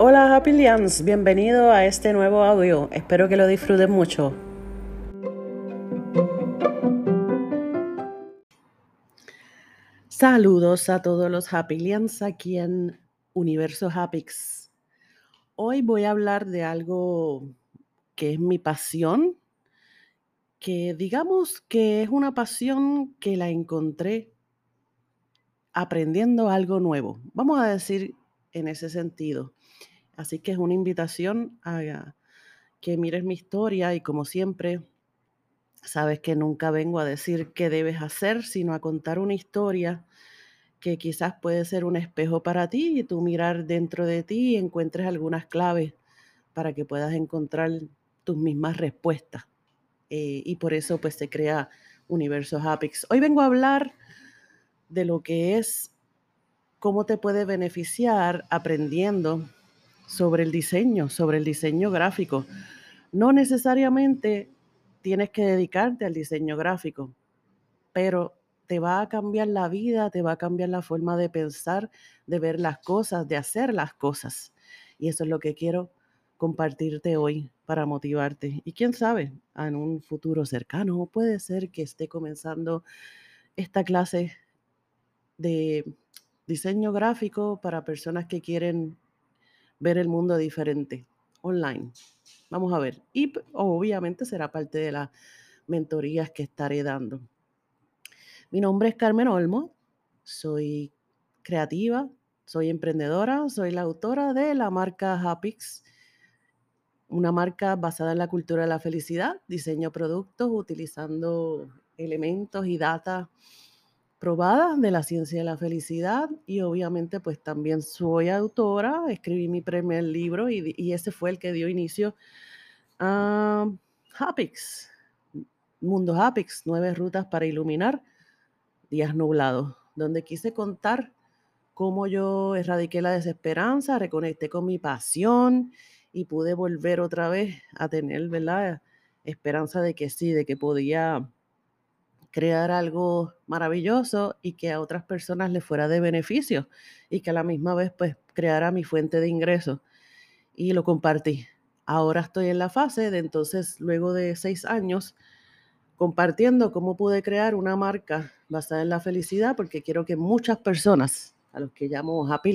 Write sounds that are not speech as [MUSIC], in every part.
Hola Happy Lians, bienvenido a este nuevo audio. Espero que lo disfruten mucho. Saludos a todos los Happy Lians aquí en Universo Happix. Hoy voy a hablar de algo que es mi pasión, que digamos que es una pasión que la encontré aprendiendo algo nuevo. Vamos a decir en ese sentido. Así que es una invitación a que mires mi historia y como siempre, sabes que nunca vengo a decir qué debes hacer, sino a contar una historia que quizás puede ser un espejo para ti y tú mirar dentro de ti y encuentres algunas claves para que puedas encontrar tus mismas respuestas. Eh, y por eso pues se crea Universo Hapix. Hoy vengo a hablar de lo que es cómo te puede beneficiar aprendiendo sobre el diseño, sobre el diseño gráfico. No necesariamente tienes que dedicarte al diseño gráfico, pero te va a cambiar la vida, te va a cambiar la forma de pensar, de ver las cosas, de hacer las cosas. Y eso es lo que quiero compartirte hoy para motivarte. Y quién sabe, en un futuro cercano puede ser que esté comenzando esta clase de diseño gráfico para personas que quieren ver el mundo diferente online. Vamos a ver. Y obviamente será parte de las mentorías que estaré dando. Mi nombre es Carmen Olmo, soy creativa, soy emprendedora, soy la autora de la marca Hapix, una marca basada en la cultura de la felicidad, diseño productos utilizando elementos y data probada de la ciencia de la felicidad y obviamente pues también soy autora, escribí mi primer libro y, ese fue el que dio inicio a Hapix, Mundo Hapix, nueve rutas para iluminar días nublados, donde quise contar cómo yo erradiqué la desesperanza, reconecté con mi pasión y pude volver otra vez a tener, ¿verdad? Esperanza de que sí, de que podía crear algo maravilloso y que a otras personas les fuera de beneficio y que a la misma vez pues creara mi fuente de ingreso y lo compartí. Ahora estoy en la fase de entonces, luego de seis años, compartiendo cómo pude crear una marca basada en la felicidad, porque quiero que muchas personas, a los que llamo Happy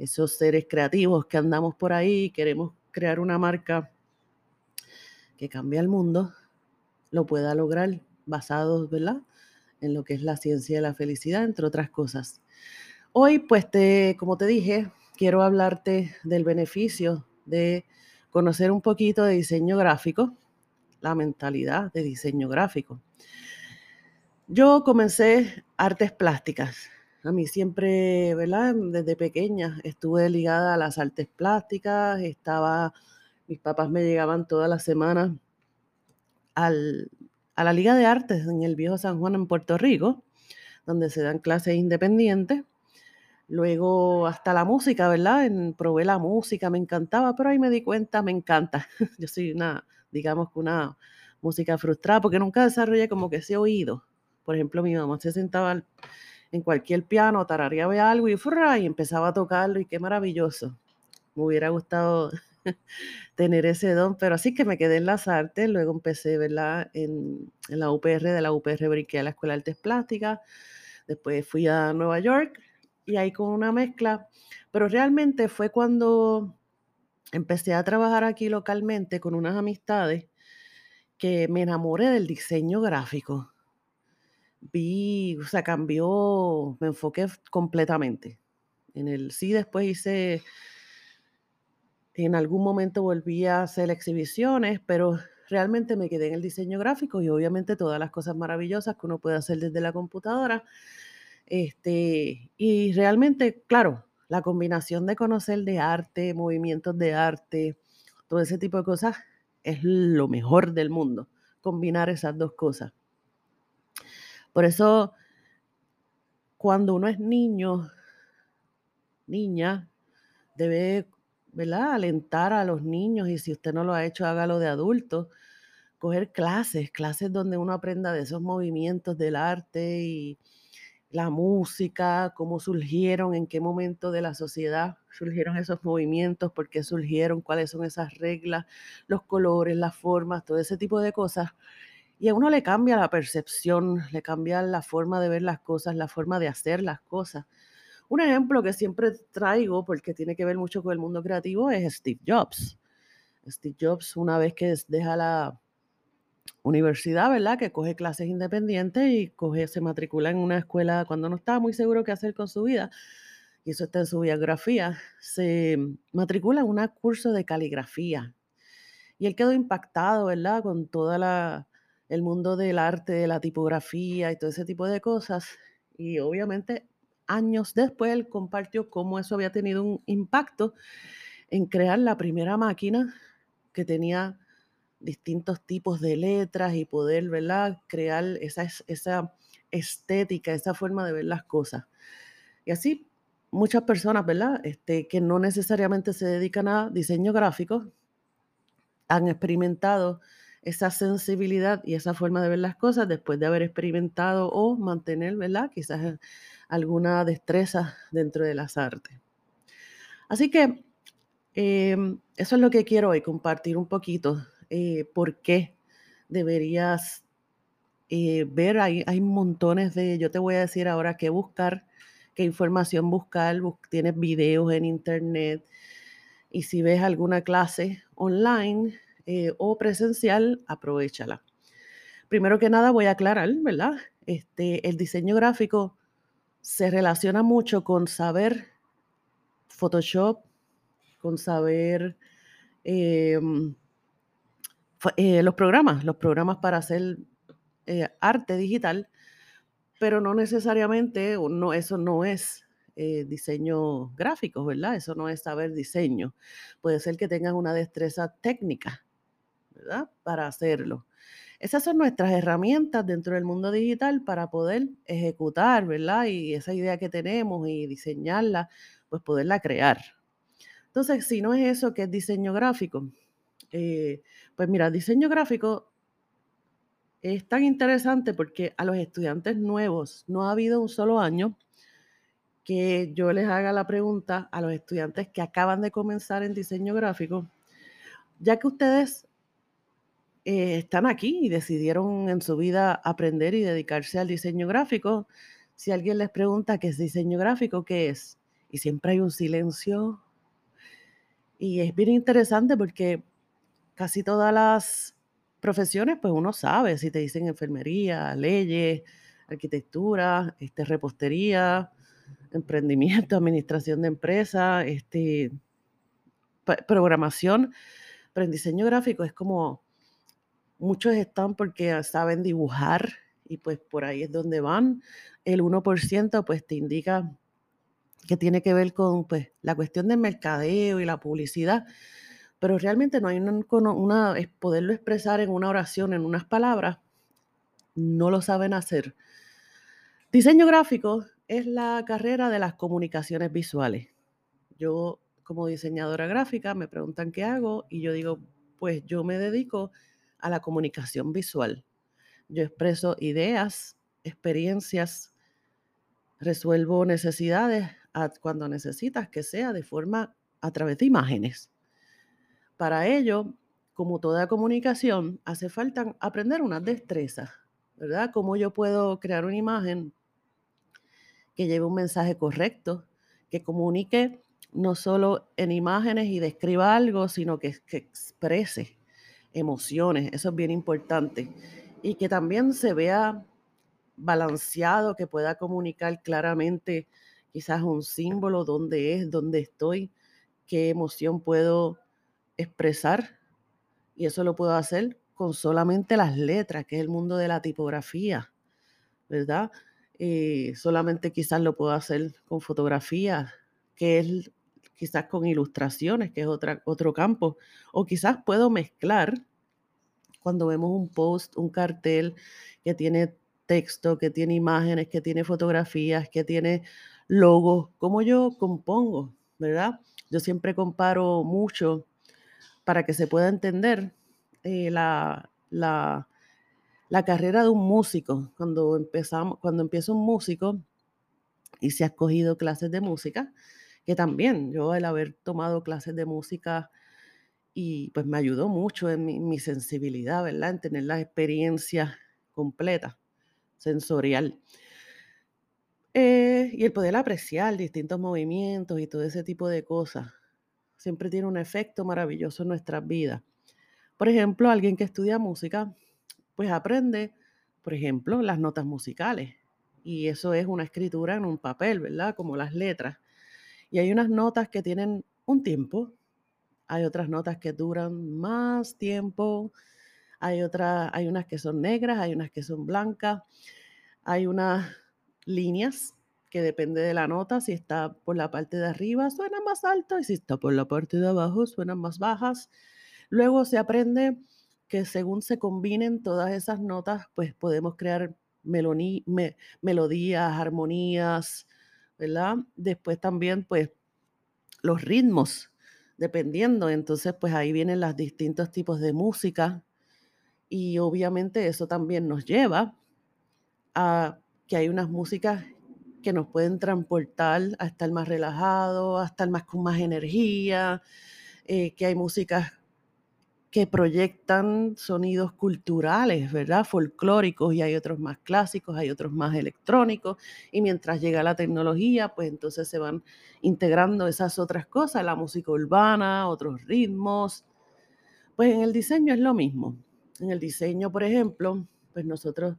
esos seres creativos que andamos por ahí, queremos crear una marca que cambie el mundo, lo pueda lograr basados, ¿verdad? En lo que es la ciencia de la felicidad, entre otras cosas. Hoy, pues, como te dije, quiero hablarte del beneficio de conocer un poquito de diseño gráfico, la mentalidad de diseño gráfico. Yo comencé artes plásticas. A mí siempre, ¿verdad? Desde pequeña estuve ligada a las artes plásticas, estaba, mis papás me llegaban todas las semanas a la Liga de Artes en el Viejo San Juan en Puerto Rico, donde se dan clases independientes. Luego hasta la música, ¿verdad? En, probé la música, me encantaba, pero ahí me di cuenta, me encanta. [LAUGHS] Yo soy una, digamos una música frustrada porque nunca desarrollé como que ese oído. Por ejemplo, mi mamá se sentaba en cualquier piano, tarareaba algo y, y empezaba a tocarlo y qué maravilloso. Me hubiera gustado [LAUGHS] tener ese don, pero así que me quedé en las artes, luego empecé, ¿verdad? En, en la UPR, de la UPR brinqué a la Escuela de Artes Plásticas, después fui a Nueva York y ahí con una mezcla, pero realmente fue cuando empecé a trabajar aquí localmente con unas amistades que me enamoré del diseño gráfico. Vi, o sea, cambió, me enfoqué completamente. En el sí, después hice en algún momento volví a hacer exhibiciones, pero realmente me quedé en el diseño gráfico y obviamente todas las cosas maravillosas que uno puede hacer desde la computadora. Este, y realmente, claro, la combinación de conocer de arte, movimientos de arte, todo ese tipo de cosas es lo mejor del mundo, combinar esas dos cosas. Por eso, cuando uno es niño, niña, debe ¿verdad? Alentar a los niños y si usted no lo ha hecho, hágalo de adulto, coger clases, clases donde uno aprenda de esos movimientos del arte y la música, cómo surgieron, en qué momento de la sociedad surgieron esos movimientos, por qué surgieron, cuáles son esas reglas, los colores, las formas, todo ese tipo de cosas. Y a uno le cambia la percepción, le cambia la forma de ver las cosas, la forma de hacer las cosas. Un ejemplo que siempre traigo, porque tiene que ver mucho con el mundo creativo, es Steve Jobs. Steve Jobs, una vez que deja la universidad, ¿verdad? Que coge clases independientes y coge, se matricula en una escuela cuando no estaba muy seguro qué hacer con su vida, y eso está en su biografía, se matricula en un curso de caligrafía. Y él quedó impactado, ¿verdad? Con todo el mundo del arte, de la tipografía y todo ese tipo de cosas. Y obviamente años después él compartió cómo eso había tenido un impacto en crear la primera máquina que tenía distintos tipos de letras y poder, ¿verdad? Crear esa, esa estética, esa forma de ver las cosas. Y así muchas personas, ¿verdad? Este, que no necesariamente se dedican a diseño gráfico, han experimentado esa sensibilidad y esa forma de ver las cosas después de haber experimentado o mantener, ¿verdad? Quizás alguna destreza dentro de las artes. Así que em, eso es lo que quiero hoy, compartir un poquito eh, por qué deberías eh, ver. Hay, hay montones de, yo te voy a decir ahora qué buscar, qué información buscar. tienes videos en internet y si ves alguna clase online eh, o presencial, aprovechala. Primero que nada voy a aclarar, ¿verdad? Este, el diseño gráfico se relaciona mucho con saber Photoshop, con saber em, eh, los programas, los programas para hacer eh, arte digital, pero no necesariamente, no, eso no es diseño gráfico, ¿verdad? Eso no es saber diseño. Puede ser que tengas una destreza técnica, Para hacerlo. Esas son nuestras herramientas dentro del mundo digital para poder ejecutar, ¿verdad? Y esa idea que tenemos y diseñarla, pues poderla crear. Entonces, si no es eso que es diseño gráfico, eh, pues mira, diseño gráfico es tan interesante porque a los estudiantes nuevos no ha habido un solo año que yo les haga la pregunta a los estudiantes que acaban de comenzar en diseño gráfico, ya que ustedes eh, están aquí y decidieron en su vida aprender y dedicarse al diseño gráfico, si alguien les pregunta qué es diseño gráfico, ¿qué es? Y siempre hay un silencio. Y es bien interesante porque casi todas las profesiones, pues uno sabe, si te dicen enfermería, leyes, arquitectura, este, repostería, emprendimiento, [LAUGHS] administración de empresas, este, programación, pero en diseño gráfico es como muchos están porque saben dibujar y pues por ahí es donde van. El 1% pues te indica que tiene que ver con pues la cuestión del mercadeo y la publicidad, pero realmente no hay una, poderlo expresar en una oración, en unas palabras, no lo saben hacer. Diseño gráfico es la carrera de las comunicaciones visuales. Yo como diseñadora gráfica me preguntan qué hago y yo digo, pues yo me dedico la comunicación visual. Yo expreso ideas, experiencias, resuelvo necesidades cuando necesitas que sea de forma a través de imágenes. Para ello, como toda comunicación, hace falta aprender unas destrezas, ¿verdad? Cómo yo puedo crear una imagen que lleve un mensaje correcto, que comunique no solo en imágenes y describa algo, sino que, que exprese emociones, eso es bien importante, y que también se vea balanceado, que pueda comunicar claramente quizás un símbolo, dónde es, dónde estoy, qué emoción puedo expresar y eso lo puedo hacer con solamente las letras, que es el mundo de la tipografía, ¿verdad? Eh, solamente quizás lo puedo hacer con fotografía, que es quizás con ilustraciones, que es otra, otro campo, o quizás puedo mezclar cuando vemos un post, un cartel que tiene texto, que tiene imágenes, que tiene fotografías, que tiene logos, como yo compongo, ¿verdad? Yo siempre comparo mucho para que se pueda entender eh, la la, la carrera de un músico. Cuando empezamos, cuando empieza un músico y se ha escogido clases de música, que también yo el haber tomado clases de música y pues me ayudó mucho en mi, sensibilidad, ¿verdad? En tener la experiencia completa, sensorial. Eh, y el poder apreciar distintos movimientos y todo ese tipo de cosas siempre tiene un efecto maravilloso en nuestras vidas. Por ejemplo, alguien que estudia música, pues aprende, por ejemplo, las notas musicales. Y eso es una escritura en un papel, ¿verdad? Como las letras. Y hay unas notas que tienen un tiempo, hay otras notas que duran más tiempo, hay otras, hay unas que son negras, hay unas que son blancas, hay unas líneas que depende de la nota, si está por la parte de arriba suena más alto y si está por la parte de abajo suenan más bajas. Luego se aprende que según se combinen todas esas notas, pues podemos crear melodías, armonías, ¿verdad? Después también, pues, los ritmos, dependiendo. Entonces, pues ahí vienen los distintos tipos de música y obviamente eso también nos lleva a que hay unas músicas que nos pueden transportar a estar más relajados, a estar más con más energía, eh, que hay músicas que proyectan sonidos culturales, ¿verdad? Folclóricos y hay otros más clásicos, hay otros más electrónicos y mientras llega la tecnología, pues entonces se van integrando esas otras cosas, la música urbana, otros ritmos. Pues en el diseño es lo mismo. En el diseño, por ejemplo, pues nosotros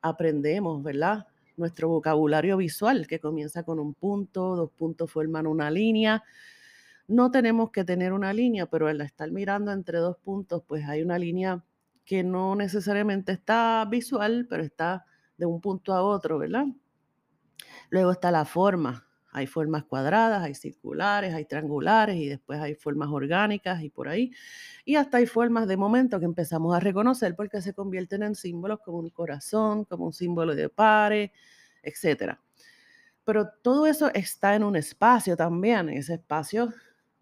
aprendemos, ¿verdad? Nuestro vocabulario visual que comienza con un punto, dos puntos forman una línea, no tenemos que tener una línea, pero al estar mirando entre dos puntos, pues hay una línea que no necesariamente está visual, pero está de un punto a otro, ¿verdad? Luego está la forma. Hay formas cuadradas, hay circulares, hay triangulares y después hay formas orgánicas y por ahí. Y hasta hay formas de momento que empezamos a reconocer porque se convierten en símbolos como un corazón, como un símbolo de pares, etc. Pero todo eso está en un espacio también. Ese espacio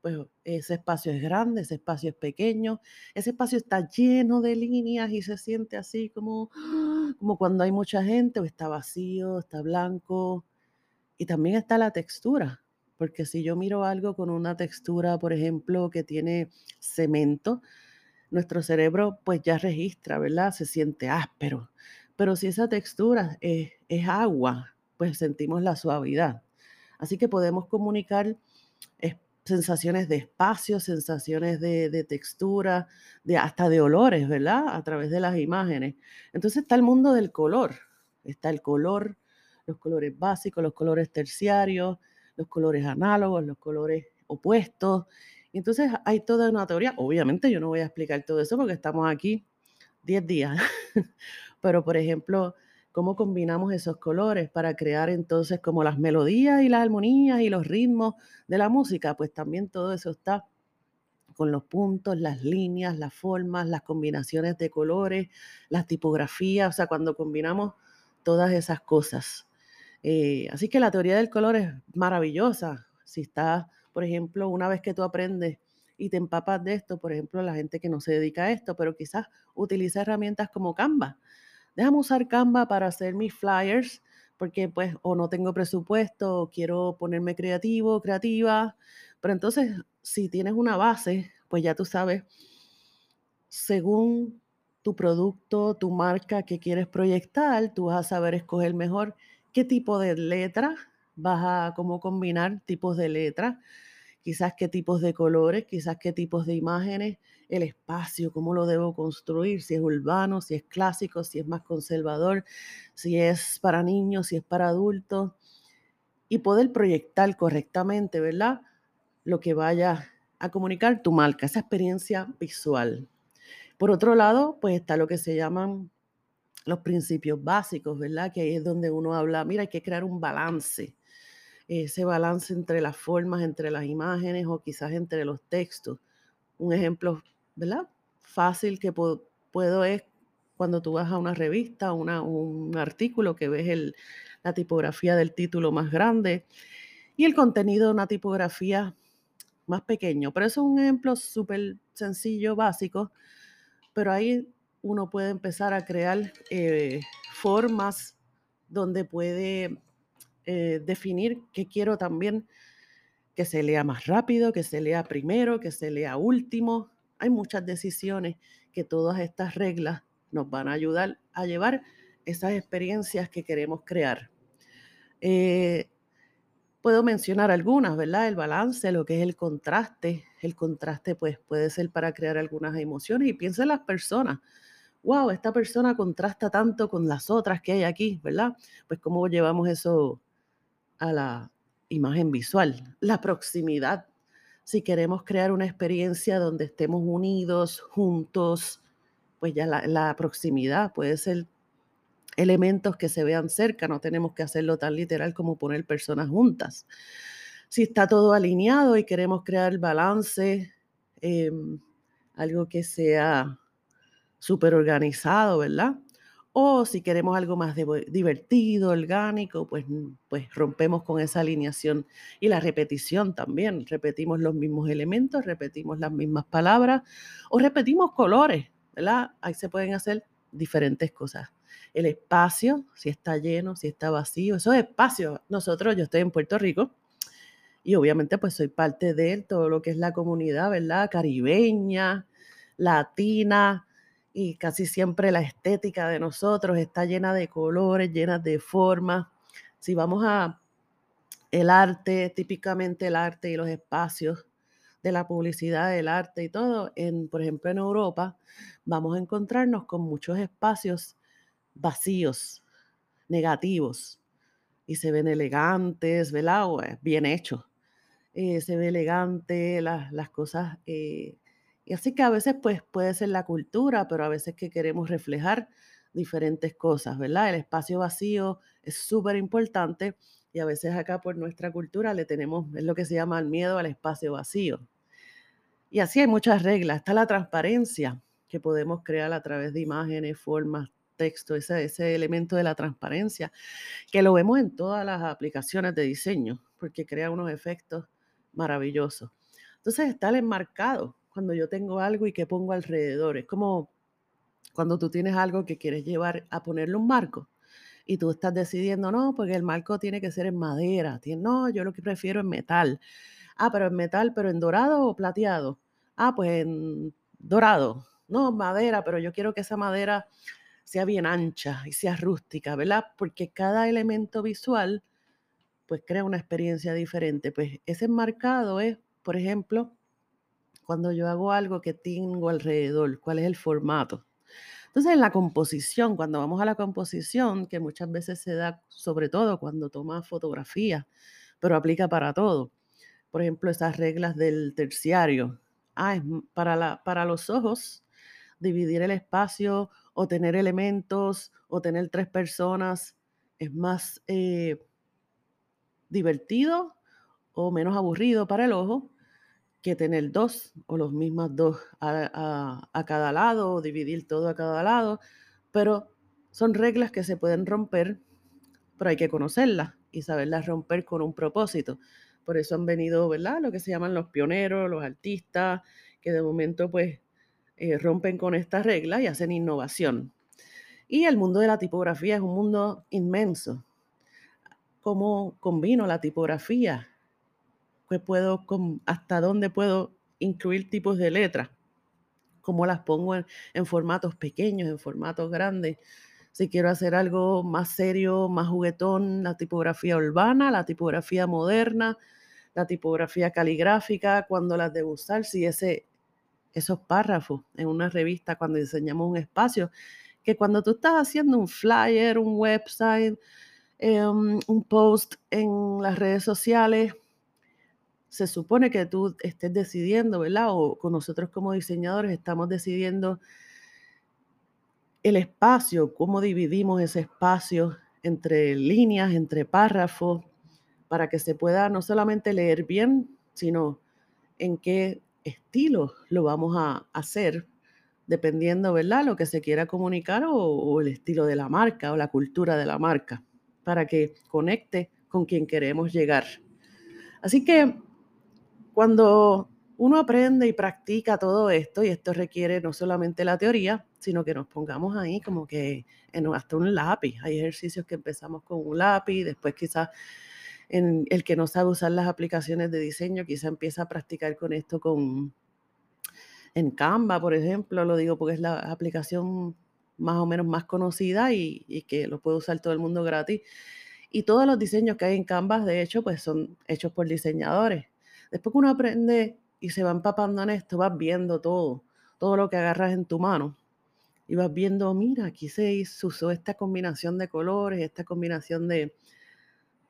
pues ese espacio es grande, ese espacio es pequeño, ese espacio está lleno de líneas y se siente así como, [GASPS] como cuando hay mucha gente o está vacío, está blanco. Y también está la textura, porque si yo miro algo con una textura, por ejemplo, que tiene cemento, nuestro cerebro pues ya registra, ¿verdad? Se siente áspero. Pero si esa textura es, es agua, pues sentimos la suavidad. Así que podemos comunicar sensaciones de espacio, sensaciones de, textura, de, hasta de olores, ¿verdad? A través de las imágenes. Entonces está el mundo del color. Está el color, los colores básicos, los colores terciarios, los colores análogos, los colores opuestos. entonces hay toda una teoría. Obviamente yo no voy a explicar todo eso porque estamos aquí 10 días. [LAUGHS] Pero, por ejemplo, cómo combinamos esos colores para crear entonces como las melodías y las armonías y los ritmos de la música, pues también todo eso está con los puntos, las líneas, las formas, las combinaciones de colores, las tipografías, o sea, cuando combinamos todas esas cosas. Eh, así que la teoría del color es maravillosa. Si está, por ejemplo, una vez que tú aprendes y te empapas de esto, por ejemplo, la gente que no se dedica a esto, pero quizás utiliza herramientas como Canva, déjame usar Canva para hacer mis flyers, porque pues o no tengo presupuesto o quiero ponerme creativo, creativa. Pero entonces, si tienes una base, pues ya tú sabes, según tu producto, tu marca que quieres proyectar, tú vas a saber escoger mejor qué tipo de letra vas a, cómo combinar tipos de letras quizás qué tipos de colores, quizás qué tipos de imágenes, el espacio, cómo lo debo construir, si es urbano, si es clásico, si es más conservador, si es para niños, si es para adultos, y poder proyectar correctamente, ¿verdad? Lo que vaya a comunicar tu marca, esa experiencia visual. Por otro lado, pues está lo que se llaman los principios básicos, ¿verdad? Que ahí es donde uno habla, mira, hay que crear un balance ese balance entre las formas, entre las imágenes o quizás entre los textos. Un ejemplo, ¿verdad? Fácil que puedo es cuando tú vas a una revista, una, un artículo que ves la tipografía del título más grande y el contenido de una tipografía más pequeño. Pero eso es un ejemplo súper sencillo, básico, pero hay uno puede empezar a crear eh, formas donde puede eh, definir qué quiero también que se lea más rápido, que se lea primero, que se lea último. Hay muchas decisiones que todas estas reglas nos van a ayudar a llevar esas experiencias que queremos crear. Eh, puedo mencionar algunas, ¿verdad? El balance, lo que es el contraste. El contraste pues puede ser para crear algunas emociones y piensa en las personas wow, esta persona contrasta tanto con las otras que hay aquí, ¿verdad? Pues cómo llevamos eso a la imagen visual, la proximidad. Si queremos crear una experiencia donde estemos unidos, juntos, pues ya la, proximidad puede ser elementos que se vean cerca, no tenemos que hacerlo tan literal como poner personas juntas. Si está todo alineado y queremos crear balance, em, algo que sea súper organizado, ¿verdad? O si queremos algo más divertido, orgánico, pues, pues rompemos con esa alineación y la repetición también. Repetimos los mismos elementos, repetimos las mismas palabras o repetimos colores, ¿verdad? Ahí se pueden hacer diferentes cosas. El espacio, si está lleno, si está vacío, esos espacios. Nosotros, yo estoy en Puerto Rico y obviamente pues soy parte de todo lo que es la comunidad, ¿verdad? Caribeña, latina, y casi siempre la estética de nosotros está llena de colores, llena de formas. Si vamos a el arte, típicamente el arte y los espacios de la publicidad, del arte y todo, en, por ejemplo en Europa, vamos a encontrarnos con muchos espacios vacíos, negativos, y se ven elegantes, ¿verdad? bien hechos. Eh, se ve elegante, las cosas eh, y así que a veces pues puede ser la cultura, pero a veces que queremos reflejar diferentes cosas, ¿verdad? El espacio vacío es súper importante y a veces acá por nuestra cultura le tenemos, es lo que se llama el miedo al espacio vacío. Y así hay muchas reglas. Está la transparencia que podemos crear a través de imágenes, formas, texto, ese, ese elemento de la transparencia, que lo vemos en todas las aplicaciones de diseño, porque crea unos efectos maravillosos. Entonces está el enmarcado, cuando yo tengo algo y que pongo alrededor. Es como cuando tú tienes algo que quieres llevar a ponerle un marco y tú estás decidiendo, no, porque el marco tiene que ser en madera. No, yo lo que prefiero es metal. Ah, pero en metal, pero en dorado o plateado. Ah, pues en dorado. No, madera, pero yo quiero que esa madera sea bien ancha y sea rústica, ¿verdad? Porque cada elemento visual pues crea una experiencia diferente. Pues ese enmarcado es, por ejemplo, cuando yo hago algo que tengo alrededor, cuál es el formato. Entonces, en la composición, cuando vamos a la composición, que muchas veces se da, sobre todo cuando tomas fotografía, pero aplica para todo. Por ejemplo, esas reglas del terciario. Ah, para los ojos, dividir el espacio o tener elementos o tener tres personas es más eh, divertido o menos aburrido para el ojo que tener dos o los mismas dos a, cada lado o dividir todo a cada lado, pero son reglas que se pueden romper, pero hay que conocerlas y saberlas romper con un propósito. Por eso han venido, ¿verdad? Lo que se llaman los pioneros, los artistas, que de momento pues eh, rompen con estas reglas y hacen innovación. Y el mundo de la tipografía es un mundo inmenso. ¿Cómo combino la tipografía puedo, hasta dónde puedo incluir tipos de letras, cómo las pongo en, formatos pequeños, en formatos grandes. Si quiero hacer algo más serio, más juguetón, la tipografía urbana, la tipografía moderna, la tipografía caligráfica, cuando las debo usar, si ese, esos párrafos en una revista, cuando diseñamos un espacio, que cuando tú estás haciendo un flyer, un website, em, un post en las redes sociales, se supone que tú estés decidiendo, ¿verdad? O con nosotros como diseñadores estamos decidiendo el espacio, cómo dividimos ese espacio entre líneas, entre párrafos, para que se pueda no solamente leer bien, sino en qué estilo lo vamos a hacer, dependiendo, ¿verdad?, lo que se quiera comunicar o, o el estilo de la marca o la cultura de la marca, para que conecte con quien queremos llegar. Así que cuando uno aprende y practica todo esto y esto requiere no solamente la teoría, sino que nos pongamos ahí como que en, hasta un lápiz. Hay ejercicios que empezamos con un lápiz, después quizás en el que no sabe usar las aplicaciones de diseño, quizá empieza a practicar con esto con en Canva, por ejemplo, lo digo porque es la aplicación más o menos más conocida y, y que lo puede usar todo el mundo gratis. Y todos los diseños que hay en Canva, de hecho, pues son hechos por diseñadores. Después que uno aprende y se va empapando en esto, vas viendo todo, todo lo que agarras en tu mano. Y vas viendo, mira, aquí se usó esta combinación de colores, esta combinación de,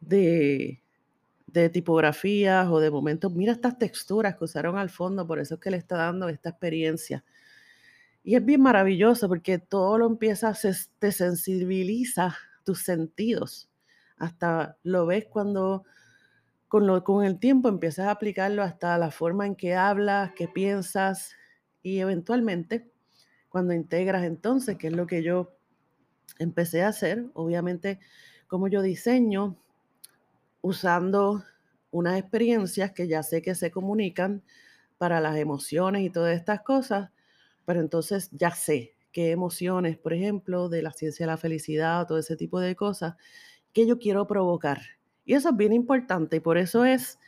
de, de tipografías o de momentos. Mira estas texturas que usaron al fondo, por eso es que le está dando esta experiencia. Y es bien maravilloso porque todo lo empieza, se, te sensibiliza tus sentidos. Hasta lo ves cuando con, el tiempo empiezas a aplicarlo hasta la forma en que hablas, que piensas y eventualmente cuando integras entonces, que es lo que yo empecé a hacer, obviamente como yo diseño usando unas experiencias que ya sé que se comunican para las emociones y todas estas cosas, pero entonces ya sé qué emociones, por ejemplo, de la ciencia de la felicidad o todo ese tipo de cosas, que yo quiero provocar y eso es bien importante y por eso es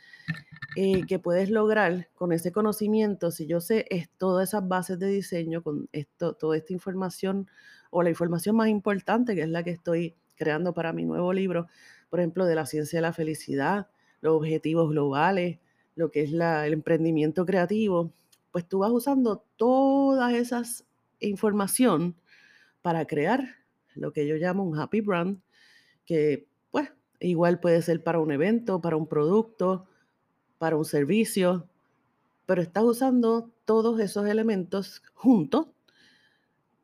eh, que puedes lograr con ese conocimiento, si yo sé es, todas esas bases de diseño, con esto, toda esta información o la información más importante, que es la que estoy creando para mi nuevo libro, por ejemplo, de la ciencia de la felicidad, los objetivos globales, lo que es el emprendimiento creativo, pues tú vas usando todas esas información para crear lo que yo llamo un happy brand, que Igual puede ser para un evento, para un producto, para un servicio, pero estás usando todos esos elementos juntos,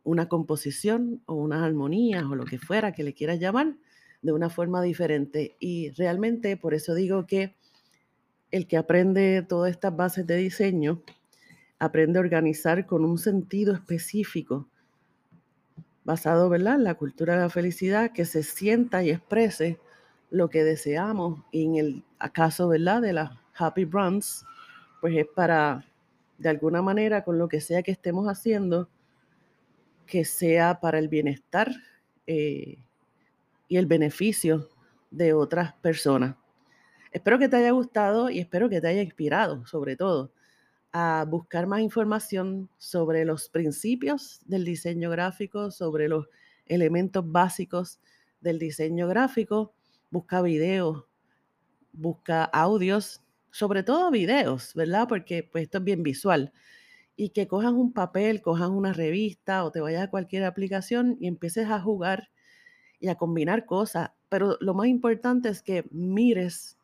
una composición o unas armonías o lo que fuera que le quieras llamar, de una forma diferente. Y realmente por eso digo que el que aprende todas estas bases de diseño, aprende a organizar con un sentido específico, basado ¿verdad? en la cultura de la felicidad, que se sienta y exprese lo que deseamos. Y en el caso, ¿verdad? De las Happy Brands, pues es para, de alguna manera, con lo que sea que estemos haciendo, que sea para el bienestar eh, y el beneficio de otras personas. Espero que te haya gustado y espero que te haya inspirado, sobre todo, a buscar más información sobre los principios del diseño gráfico, sobre los elementos básicos del diseño gráfico busca videos, busca audios, sobre todo videos, ¿verdad? Porque pues esto es bien visual. Y que cojas un papel, cojas una revista o te vayas a cualquier aplicación y empieces a jugar y a combinar cosas. Pero lo más importante es que mires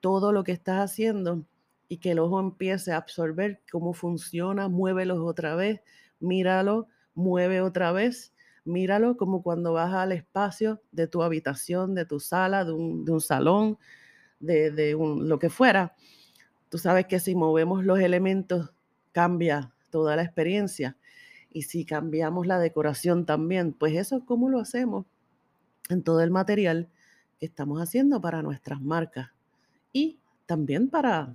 todo lo que estás haciendo y que el ojo empiece a absorber cómo funciona, muévelos otra vez, míralo, mueve otra vez míralo como cuando vas al espacio de tu habitación, de tu sala, de un, salón, de, lo que fuera. Tú sabes que si movemos los elementos cambia toda la experiencia. Y si cambiamos la decoración también, pues eso es como lo hacemos en todo el material que estamos haciendo para nuestras marcas y también para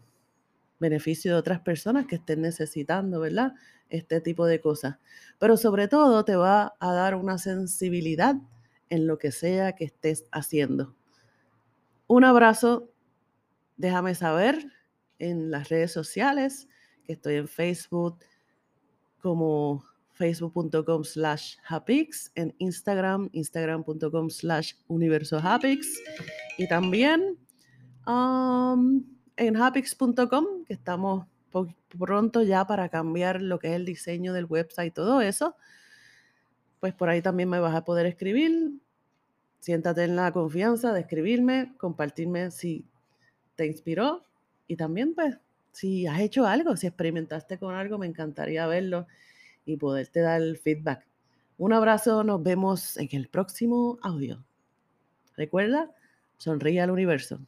beneficio de otras personas que estén necesitando, ¿verdad? Este tipo de cosas. Pero sobre todo te va a dar una sensibilidad en lo que sea que estés haciendo. Un abrazo, déjame saber en las redes sociales, que estoy en Facebook como facebook.com slash hapix, en Instagram, instagram.com slash universo y también en hapix.com, que estamos pronto ya para cambiar lo que es el diseño del website y todo eso, pues por ahí también me vas a poder escribir. Siéntate en la confianza de escribirme, compartirme si te inspiró y también pues si has hecho algo, si experimentaste con algo, me encantaría verlo y poderte dar el feedback. Un abrazo, nos vemos en el próximo audio. Recuerda, sonríe al universo.